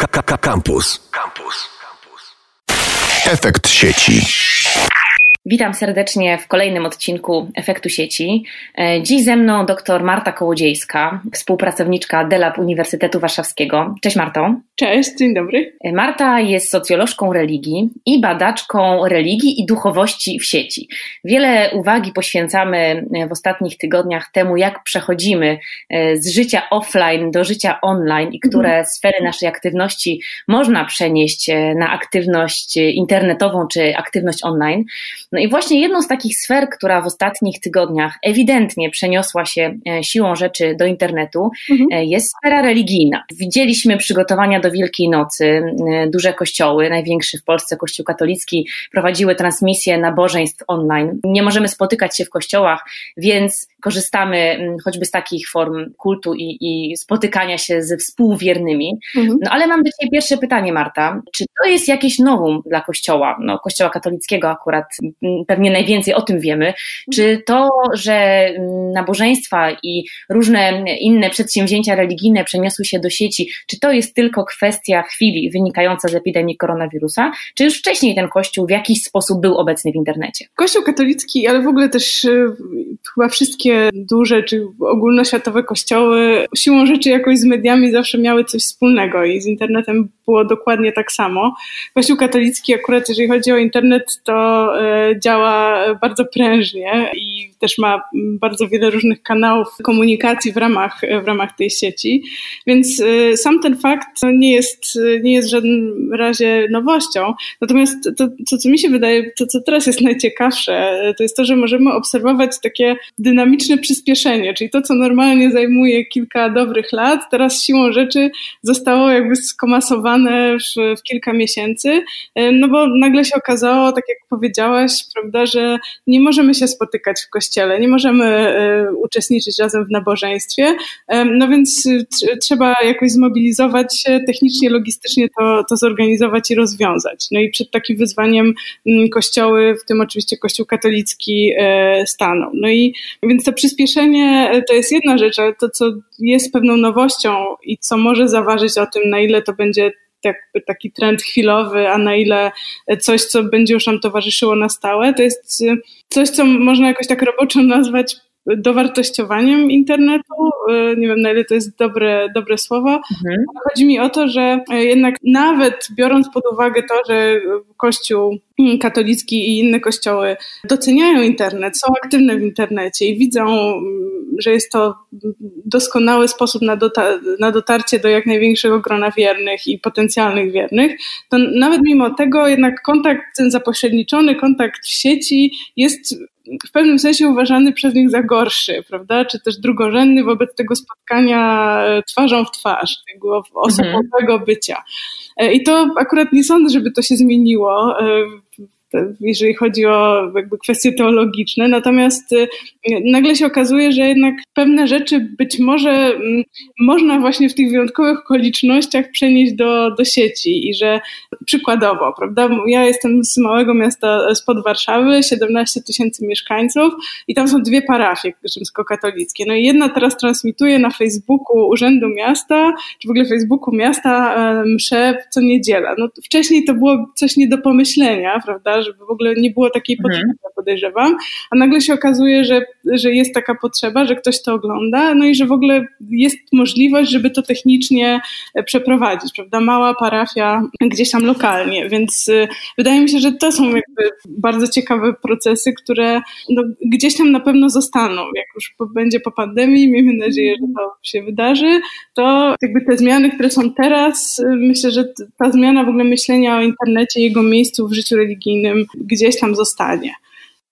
Campus. Campus. Efekt sieci. Witam serdecznie w kolejnym odcinku Efektu Sieci. E, dziś ze mną dr Marta Kołodziejska, współpracowniczka DELAB Uniwersytetu Warszawskiego. Cześć Marto. Cześć, dzień dobry. E, Marta jest socjolożką religii i badaczką religii i duchowości w sieci. Wiele uwagi poświęcamy e, w ostatnich tygodniach temu, jak przechodzimy z życia offline do życia online i które mhm. sfery naszej aktywności można przenieść na aktywność internetową czy aktywność online. No i właśnie jedną z takich sfer, która w ostatnich tygodniach ewidentnie przeniosła się e, siłą rzeczy do internetu, mhm. E, jest sfera religijna. Widzieliśmy przygotowania do Wielkiej Nocy, e, duże kościoły, największy w Polsce kościół katolicki, prowadziły transmisje nabożeństw online. Nie możemy spotykać się w kościołach, więc korzystamy choćby z takich form kultu i, i spotykania się ze współwiernymi. Mhm. No ale mam do Ciebie pierwsze pytanie, Marta. Czy to jest jakieś nowum dla Kościoła, no, Kościoła katolickiego akurat, pewnie najwięcej o tym wiemy. Czy to, że nabożeństwa i różne inne przedsięwzięcia religijne przeniosły się do sieci, czy to jest tylko kwestia chwili wynikająca z epidemii koronawirusa, czy już wcześniej ten Kościół w jakiś sposób był obecny w internecie? Kościół katolicki, ale w ogóle też y, chyba wszystkie duże czy ogólnoświatowe kościoły siłą rzeczy jakoś z mediami zawsze miały coś wspólnego i z internetem było dokładnie tak samo. Kościół katolicki akurat jeżeli chodzi o internet to e, działa bardzo prężnie i też ma bardzo wiele różnych kanałów komunikacji w ramach, w ramach tej sieci, więc e, sam ten fakt nie jest, nie jest w żadnym razie nowością. Natomiast to, to co mi się wydaje, to co teraz jest najciekawsze, to jest to, że możemy obserwować takie dynamiczne przyspieszenie, czyli to, co normalnie zajmuje kilka dobrych lat, teraz siłą rzeczy zostało jakby skomasowane w, w kilka miesięcy, e, no bo nagle się okazało, tak jak powiedziałaś, prawda, że nie możemy się spotykać w kościele, nie możemy e, uczestniczyć razem w nabożeństwie, e, no więc trzeba jakoś zmobilizować się technicznie, logistycznie to, to zorganizować i rozwiązać. No i przed takim wyzwaniem mm, kościoły, w tym oczywiście kościół katolicki staną. No i więc to przyspieszenie e, to jest jedna rzecz, ale to, co jest pewną nowością i co może zaważyć o tym, na ile to będzie jakby taki trend chwilowy, a na ile coś, co będzie już nam towarzyszyło na stałe, to jest e, coś, co można jakoś tak roboczo nazwać dowartościowaniem internetu. E, nie wiem, na ile to jest dobre, dobre słowo. Mhm. Chodzi mi o to, że jednak nawet biorąc pod uwagę to, że Kościół katolicki i inne kościoły doceniają internet, są aktywne w internecie i widzą, że jest to doskonały sposób na, dota- na dotarcie do jak największego grona wiernych i potencjalnych wiernych, to nawet mimo tego jednak kontakt, ten zapośredniczony kontakt w sieci jest w pewnym sensie uważany przez nich za gorszy, prawda? Czy też drugorzędny wobec tego spotkania e, twarzą w twarz, tego osobowego mhm. bycia. E, I to akurat nie sądzę, żeby to się zmieniło e, jeżeli chodzi o jakby kwestie teologiczne. Natomiast y, nagle się okazuje, że jednak pewne rzeczy być może mm, można właśnie w tych wyjątkowych okolicznościach przenieść do, do sieci i że przykładowo, prawda, ja jestem z małego miasta spod Warszawy, 17 tysięcy mieszkańców i tam są dwie parafie rzymskokatolickie. No i jedna teraz transmituje na Facebooku Urzędu Miasta, czy w ogóle Facebooku miasta e, msze co niedziela. No wcześniej to było coś nie do pomyślenia, prawda, żeby w ogóle nie było takiej mhm. potrzeby, mhm. podejrzewam, a nagle się okazuje, że, że jest taka potrzeba, że ktoś to ogląda, no i że w ogóle jest możliwość, żeby to technicznie e, przeprowadzić, prawda? Mała parafia gdzieś tam lokalnie, więc e, wydaje mi się, że to są jakby bardzo ciekawe procesy, które no, gdzieś tam na pewno zostaną, jak już będzie po pandemii, miejmy nadzieję, że to się wydarzy, to jakby te zmiany, które są teraz, e, myślę, że ta zmiana w ogóle myślenia o internecie, jego miejscu w życiu religijnym gdzieś tam zostanie.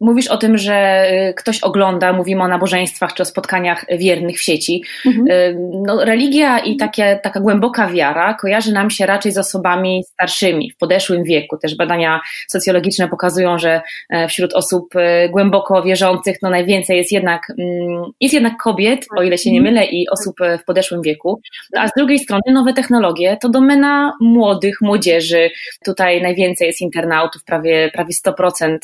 Mówisz o tym, że y, ktoś ogląda, mówimy o nabożeństwach czy o spotkaniach wiernych w sieci. Mhm. Y, no, religia i takie, taka głęboka wiara kojarzy nam się raczej z osobami starszymi, w podeszłym wieku. Też badania socjologiczne pokazują, że e, wśród osób e, głęboko wierzących no, najwięcej jest jednak, mm, jest jednak kobiet, o ile się nie mylę, i osób e, w podeszłym wieku. A z drugiej strony nowe technologie to domena młodych, młodzieży. Tutaj najwięcej jest internautów, prawie, prawie 100%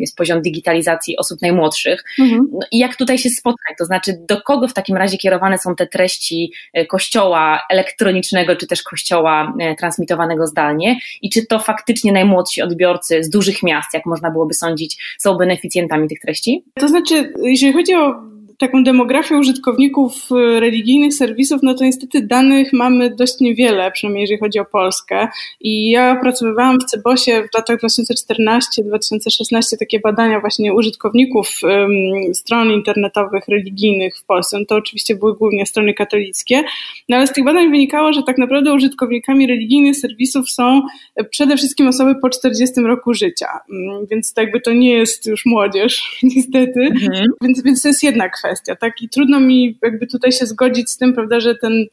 jest poziom digitalizacji digitalizacji osób najmłodszych. Mhm. No I jak tutaj się spotkać? To znaczy, do kogo w takim razie kierowane są te treści kościoła elektronicznego, czy też kościoła transmitowanego zdalnie? I czy to faktycznie najmłodsi odbiorcy z dużych miast, jak można byłoby sądzić, są beneficjentami tych treści? To znaczy, jeżeli chodzi o taką demografię użytkowników y, religijnych serwisów, no to niestety danych mamy dość niewiele, przynajmniej jeżeli chodzi o Polskę. I ja opracowywałam w Cebosie w latach 2014-2016 takie badania właśnie użytkowników um, stron internetowych religijnych w Polsce. No to oczywiście były głównie strony katolickie, no ale z tych badań wynikało, że tak naprawdę użytkownikami religijnych serwisów są przede wszystkim osoby po 40 roku życia. Mm, więc tak jakby to nie jest już młodzież, niestety. Mhm. Więc, więc to jest jedna kwestia kwestia, tak? I trudno mi jakby tutaj się zgodzić z tym, prawda, że ten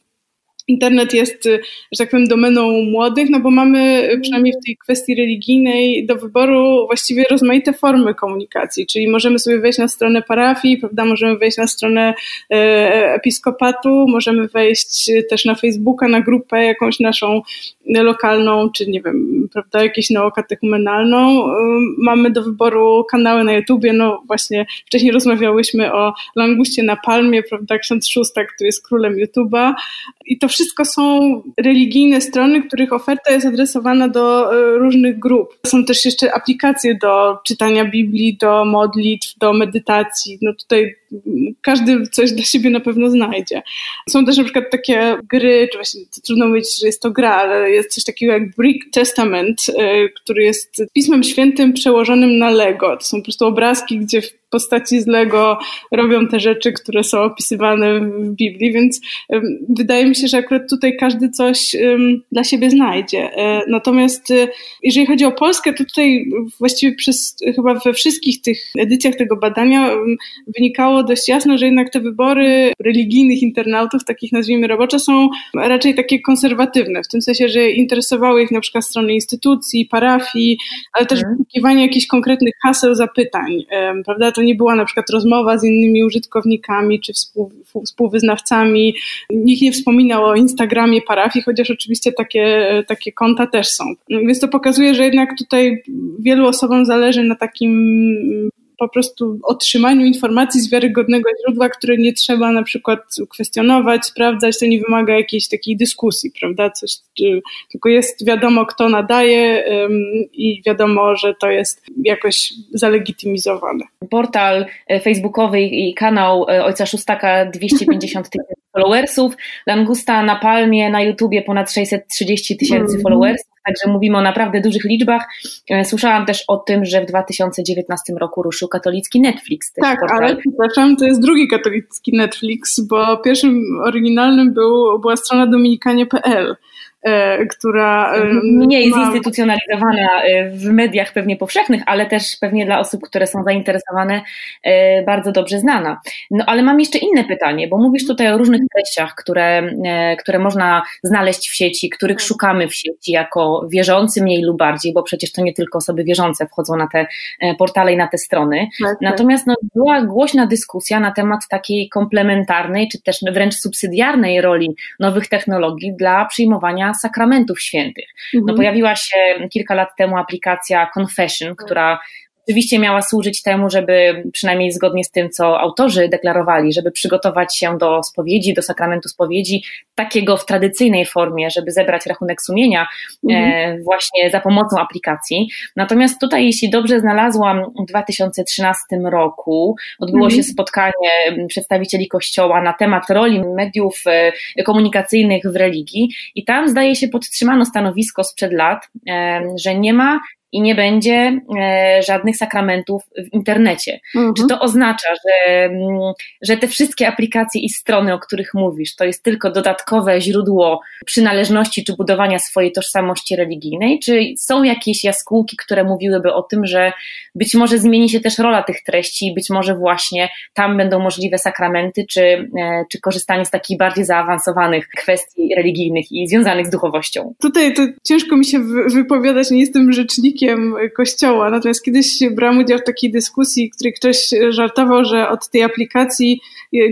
internet jest, że tak powiem, domeną młodych, no bo mamy przynajmniej w tej kwestii religijnej do wyboru właściwie rozmaite formy komunikacji, czyli możemy sobie wejść na stronę parafii, prawda, możemy wejść na stronę e, episkopatu, możemy wejść też na Facebooka, na grupę jakąś naszą lokalną, czy nie wiem, prawda, jakąś neokatechumenalną. Mamy do wyboru kanały na YouTubie, no właśnie wcześniej rozmawiałyśmy o Languście na Palmie, prawda, ksiądz Szóstak, który jest królem YouTuba i to wszystko są religijne strony, których oferta jest adresowana do e, różnych grup. Są też jeszcze aplikacje do czytania Biblii, do modlitw, do medytacji. No tutaj każdy coś dla siebie na pewno znajdzie. Są też na przykład takie gry, czy właśnie trudno mówić, że jest to gra, ale jest coś takiego jak Brick Testament, e, który jest pismem świętym przełożonym na Lego. To są po prostu obrazki, gdzie postaci z Lego robią te rzeczy, które są opisywane w Biblii, więc wydaje mi się, że akurat tutaj każdy coś dla siebie znajdzie. E, natomiast e, jeżeli chodzi o Polskę, to tutaj właściwie przez chyba we wszystkich tych edycjach tego badania wynikało dość jasno, że jednak te wybory religijnych internautów, takich nazwijmy robocze, są raczej takie konserwatywne, w tym sensie, że interesowały ich na przykład strony instytucji, parafii, ale też mhm. wyszukiwanie jakichś konkretnych haseł, zapytań, prawda? To nie była na przykład rozmowa z innymi użytkownikami czy współ, współwyznawcami. Nikt nie wspominał o Instagramie parafii, chociaż oczywiście takie, takie konta też są. Więc to pokazuje, że jednak tutaj wielu osobom zależy na takim po prostu otrzymaniu informacji z wiarygodnego źródła, które nie trzeba na przykład kwestionować, sprawdzać, to nie wymaga jakiejś takiej dyskusji, prawda? Coś, tylko jest wiadomo, kto nadaje i wiadomo, że to jest jakoś zalegitymizowane. Portal e, facebookowy i kanał e, Ojca Szóstaka 250 tysięcy followersów, Langusta na Palmie na YouTubie ponad 630 tysięcy mm. followersów, Także mówimy o naprawdę dużych liczbach. E, słyszałam też o tym, że w 2019 roku ruszył katolicki Netflix. Tak, portal. ale przepraszam, to jest drugi katolicki Netflix, bo pierwszym oryginalnym był, była strona dominikanie.pl. E, która. E, Mniej ma... zinstytucjonalizowana e, w mediach pewnie powszechnych, ale też pewnie dla osób, które są zainteresowane, bardzo dobrze znana. No ale mam jeszcze inne pytanie, bo mówisz tutaj o różnych treściach, które, które można znaleźć w sieci, których szukamy w sieci jako wierzący mniej lub bardziej, bo przecież to nie tylko osoby wierzące wchodzą na te portale i na te strony. Tak, tak. Natomiast no, była głośna dyskusja na temat takiej komplementarnej, czy też wręcz subsydiarnej roli nowych technologii dla przyjmowania sakramentów świętych. No, mhm. pojawiła się kilka lat temu aplikacja Confession, która Oczywiście miała służyć temu, żeby przynajmniej zgodnie z tym, co autorzy deklarowali, żeby przygotować się do spowiedzi, do sakramentu spowiedzi, takiego w tradycyjnej formie, żeby zebrać rachunek sumienia e, mhm. właśnie za pomocą aplikacji. Natomiast tutaj, jeśli dobrze znalazłam, w 2013 roku odbyło mhm. się spotkanie przedstawicieli Kościoła na temat roli mediów e, komunikacyjnych w religii i tam zdaje się podtrzymano stanowisko sprzed lat, e, że nie ma i nie będzie e, żadnych sakramentów w internecie. Mhm. Czy to oznacza, że, mm, że te wszystkie aplikacje i strony, o których mówisz, to jest tylko dodatkowe źródło przynależności czy budowania swojej tożsamości religijnej? Czy są jakieś jaskółki, które mówiłyby o tym, że być może zmieni się też rola tych treści i być może właśnie tam będą możliwe sakramenty, czy, e, czy korzystanie z takich bardziej zaawansowanych kwestii religijnych i związanych z duchowością? Tutaj to ciężko mi się wypowiadać, nie jestem rzecznikiem kościoła. Natomiast kiedyś brałam udział w takiej dyskusji, w której ktoś żartował, że od tej aplikacji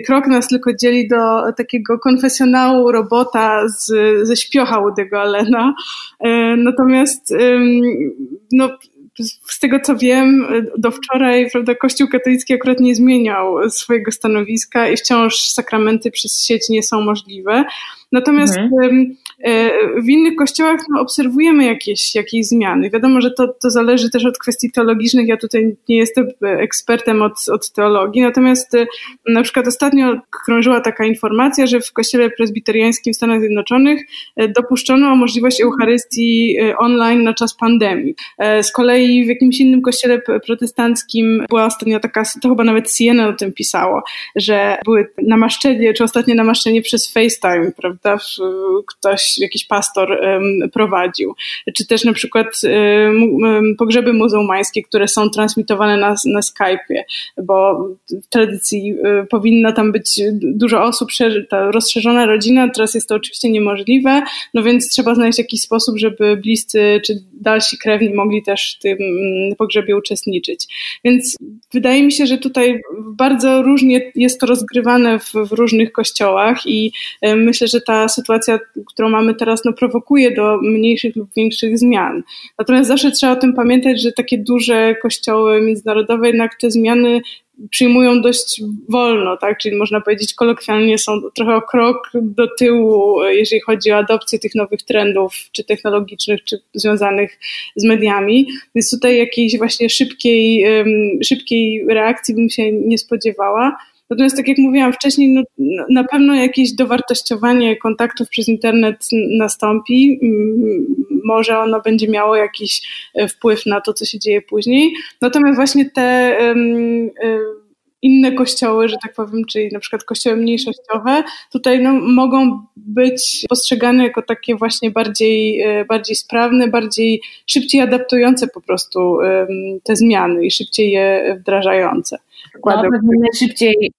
krok nas tylko dzieli do takiego konfesjonału robota z, ze śpiocha Woody'ego Allena. E, natomiast no, z tego co wiem, do wczoraj prawda, Kościół katolicki akurat nie zmieniał swojego stanowiska i wciąż sakramenty przez sieć nie są możliwe. Natomiast mhm. E, w innych kościołach no, obserwujemy jakieś, jakieś zmiany. Wiadomo, że to, to zależy też od kwestii teologicznych. Ja tutaj nie jestem ekspertem od, od teologii, natomiast e, na przykład ostatnio krążyła taka informacja, że w kościele prezbiteriańskim w Stanach Zjednoczonych e, dopuszczono możliwość Eucharystii online na czas pandemii. Z kolei w jakimś innym kościele protestanckim była ostatnio taka, to chyba nawet CNN o tym pisało, że były namaszczenie, czy ostatnie namaszczenie przez FaceTime, prawda? Ktoś jakiś pastor prowadził. Czy też na przykład pogrzeby muzułmańskie, które są transmitowane na, na Skype'ie, bo w tradycji y, powinno tam być dużo osób, ta rozszerzona rodzina, teraz jest to oczywiście niemożliwe, no więc trzeba znaleźć jakiś sposób, żeby bliscy czy dalsi krewni mogli też w tym pogrzebie uczestniczyć. Więc wydaje mi się, że tutaj bardzo różnie jest to rozgrywane w, w różnych kościołach i myślę, że ta sytuacja, którą mamy mamy teraz, no, prowokuje do mniejszych lub większych zmian. Natomiast zawsze trzeba o tym pamiętać, że takie duże kościoły międzynarodowe jednak te zmiany przyjmują dość wolno, tak? Czyli można powiedzieć kolokwialnie są trochę o krok do tyłu, jeżeli chodzi o adopcję tych nowych trendów, czy technologicznych, czy związanych z mediami. Więc tutaj jakiejś właśnie szybkiej, szybkiej reakcji bym się nie spodziewała. Natomiast tak jak mówiłam wcześniej, no, na pewno jakieś dowartościowanie kontaktów przez internet nastąpi. Może ono będzie miało jakiś e, wpływ na to, co się dzieje później. Natomiast właśnie te um, inne kościoły, że tak powiem, czyli na przykład kościoły mniejszościowe, tutaj no, mogą być postrzegane jako takie właśnie bardziej, e, bardziej sprawne, bardziej szybciej adaptujące po prostu te zmiany i szybciej je wdrażające. No, szybciej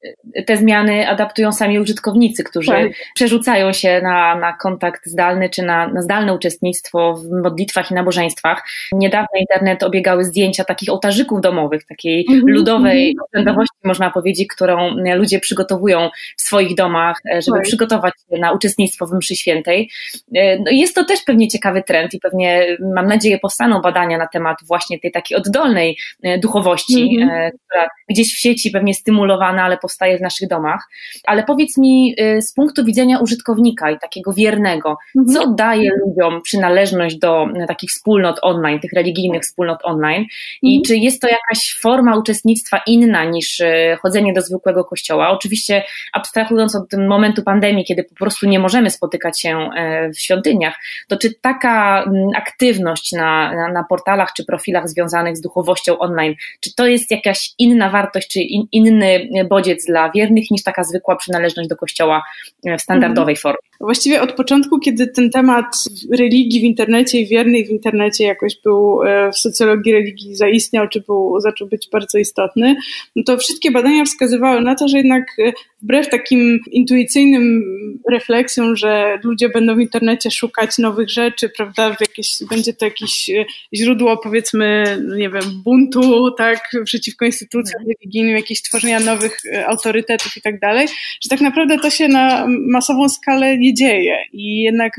te zmiany adaptują sami użytkownicy, którzy tak. przerzucają się na, na kontakt zdalny czy na, na zdalne uczestnictwo w modlitwach i nabożeństwach. Niedawno internet obiegały zdjęcia takich ołtarzyków domowych, takiej mm -hmm. ludowej obrzędowości, można powiedzieć, którą ludzie przygotowują w swoich domach, e, żeby tak. przygotować się na uczestnictwo w mszy świętej. E, no jest to też pewnie ciekawy trend i pewnie, mam nadzieję, powstaną badania na temat właśnie tej takiej oddolnej e, duchowości, mm -hmm. która gdzieś w sieci pewnie stymulowana, ale powstaje w naszych domach. Ale powiedz mi z punktu widzenia użytkownika i takiego wiernego, mhm. co daje ludziom przynależność do takich wspólnot online, tych religijnych wspólnot online i mhm. czy jest to jakaś forma uczestnictwa inna niż chodzenie do zwykłego kościoła? Oczywiście abstrahując od momentu pandemii, kiedy po prostu nie możemy spotykać się w świątyniach, to czy taka aktywność na, na, na portalach czy profilach związanych z duchowością online, czy to jest jakaś inna wartość, czy in, inny bodziec dla wiernych niż taka zwykła przynależność do kościoła e, w standardowej mhm. formie? Właściwie od początku, kiedy ten temat religii w internecie i wiernych w internecie jakoś był e, w socjologii religii zaistniał, czy był, zaczął być bardzo istotny, no to wszystkie badania wskazywały na to, że jednak e, wbrew takim intuicyjnym refleksjom, że ludzie będą w internecie szukać nowych rzeczy, prawda, jakieś, będzie to jakieś e, źródło powiedzmy, nie wiem, buntu, tak, przeciwko instytucjom mhm. religijnym, jakieś tworzenia nowych autorytetów i tak dalej, że tak naprawdę to się na masową skalę nie dzieje i jednak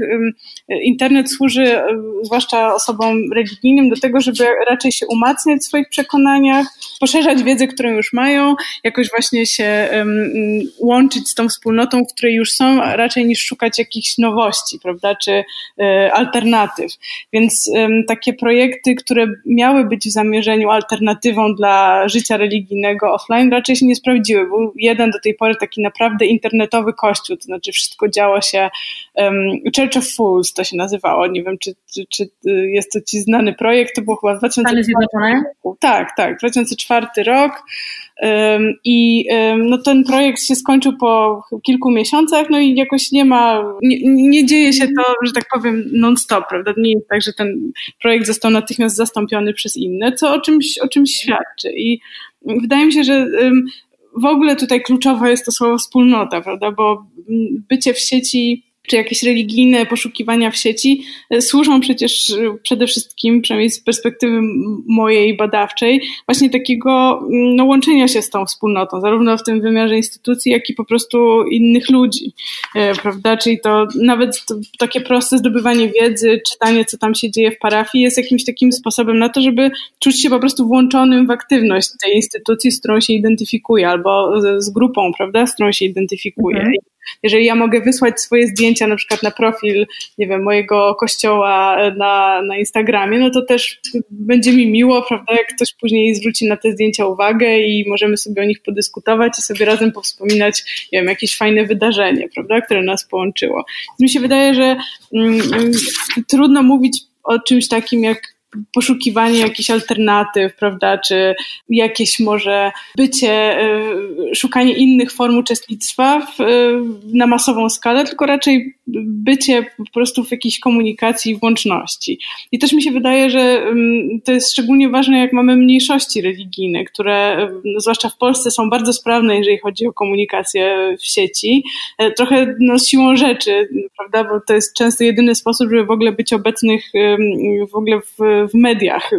internet służy zwłaszcza osobom religijnym do tego, żeby raczej się umacniać w swoich przekonaniach, poszerzać wiedzę, którą już mają, jakoś właśnie się łączyć z tą wspólnotą, w której już są, raczej niż szukać jakichś nowości, prawda, czy e, alternatyw. Więc takie projekty, które miały być w zamierzeniu alternatywą dla życia religijnego offline, raczej się nie sprawdziły. Był jeden do tej pory taki naprawdę internetowy kościół, to znaczy wszystko działo się Church of Fools to się nazywało. Nie wiem, czy, czy, czy jest to ci znany projekt. To było chyba 2004 roku. Tak, tak, 2004 rok. I no, ten projekt się skończył po kilku miesiącach, no i jakoś nie ma, nie, nie dzieje się to, że tak powiem, non-stop, prawda? Nie jest tak, że ten projekt został natychmiast zastąpiony przez inne, co o czymś, o czymś świadczy. I wydaje mi się, że w ogóle tutaj kluczowe jest to słowo wspólnota, prawda? Bo bycie w sieci czy jakieś religijne poszukiwania w sieci służą przecież przede wszystkim, przynajmniej z perspektywy mojej badawczej, właśnie takiego mm, no, łączenia się z tą wspólnotą, zarówno w tym wymiarze instytucji, jak i po prostu innych ludzi, prawda? Czyli to nawet takie proste zdobywanie wiedzy, czytanie, co tam się dzieje w parafii, jest jakimś takim sposobem na to, żeby czuć się po prostu włączonym w aktywność tej instytucji, z którą się identyfikuje, albo z, z grupą, prawda, z którą się identyfikuje. Mhm. Jeżeli ja mogę wysłać swoje zdjęcia na przykład na profil, nie wiem, mojego kościoła na, na Instagramie, no to też będzie mi miło, prawda, jak ktoś później zwróci na te zdjęcia uwagę i możemy sobie o nich podyskutować i sobie razem powspominać, nie wiem, jakieś fajne wydarzenie, prawda, które nas połączyło. Mi się wydaje, że mm, mm trudno mówić o czymś takim jak poszukiwanie jakichś alternatyw, prawda, czy jakieś może bycie, y, szukanie innych form uczestnictwa w, y, na masową skalę, tylko raczej bycie po prostu w jakiejś komunikacji, włączności. I też mi się wydaje, że to jest szczególnie ważne, jak mamy mniejszości religijne, które no, zwłaszcza w Polsce są bardzo sprawne, jeżeli chodzi o komunikację w sieci. E, trochę no, siłą rzeczy, prawda, bo to jest często jedyny sposób, żeby w ogóle być obecnych w ogóle w w mediach,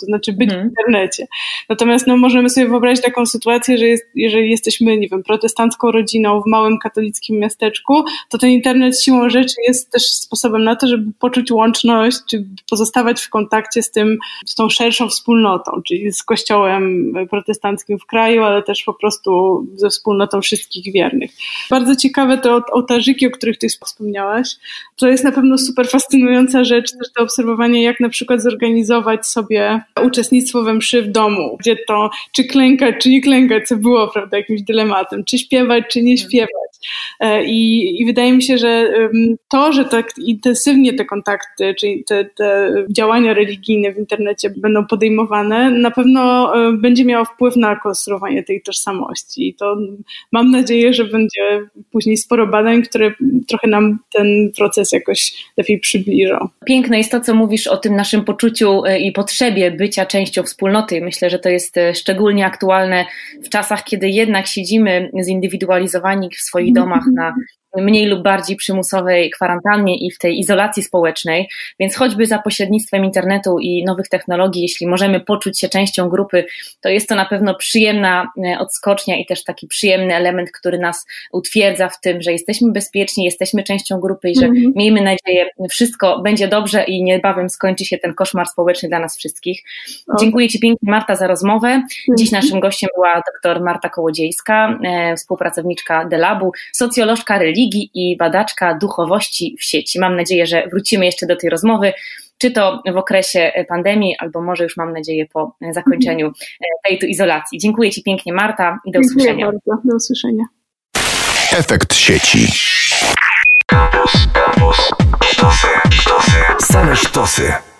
to znaczy być hmm. w internecie. Natomiast no, możemy sobie wyobrazić taką sytuację, że jest, jeżeli jesteśmy, nie wiem, protestancką rodziną w małym katolickim miasteczku, to ten internet siłą rzeczy jest też sposobem na to, żeby poczuć łączność, czy pozostawać w kontakcie z tym, z tą szerszą wspólnotą, czyli z kościołem protestanckim w kraju, ale też po prostu ze wspólnotą wszystkich wiernych. Bardzo ciekawe te ołtarzyki, o których ty wspomniałaś. To jest na pewno super fascynująca rzecz, też to obserwowanie, jak na przykład zorganizować sobie uczestnictwo we mszy w domu, gdzie to czy klękać, czy nie klękać, co było prawda, jakimś dylematem, czy śpiewać, czy nie śpiewać. E, I, i wydaje mi się, że to, że tak intensywnie te kontakty, czyli te, te działania religijne w internecie będą podejmowane, na pewno e, będzie miało wpływ na konstruowanie tej tożsamości. I to mam nadzieję, że będzie później sporo badań, które trochę nam ten proces jakoś lepiej przybliżą. Piękne jest to, co mówisz o tym naszym poczuciu E, i potrzebie bycia częścią wspólnoty. Myślę, że to jest szczególnie aktualne w czasach, kiedy jednak siedzimy zindywidualizowani w swoich domach na mniej lub bardziej przymusowej kwarantannie i w tej izolacji społecznej, więc choćby za pośrednictwem internetu i nowych technologii, jeśli możemy poczuć się częścią grupy, to jest to na pewno przyjemna e, odskocznia i też taki przyjemny element, który nas utwierdza w tym, że jesteśmy bezpieczni, jesteśmy częścią grupy i że -hmm. miejmy nadzieję, wszystko będzie dobrze i niebawem skończy się ten koszmar społeczny dla nas wszystkich. Okay. Dziękuję Ci pięknie Marta za rozmowę. Dziś mhm. naszym gościem była dr Marta Kołodziejska, e, współpracowniczka Delabu, socjolożka religii, religii i badaczka duchowości w sieci. Mam nadzieję, że wrócimy jeszcze do tej rozmowy, czy to w okresie pandemii, albo może już mam nadzieję po zakończeniu tej tu izolacji. Dziękuję Ci pięknie, Marta, i do Dziękuję usłyszenia. Bardzo. Do usłyszenia. Efekt sieci. Same sztosy.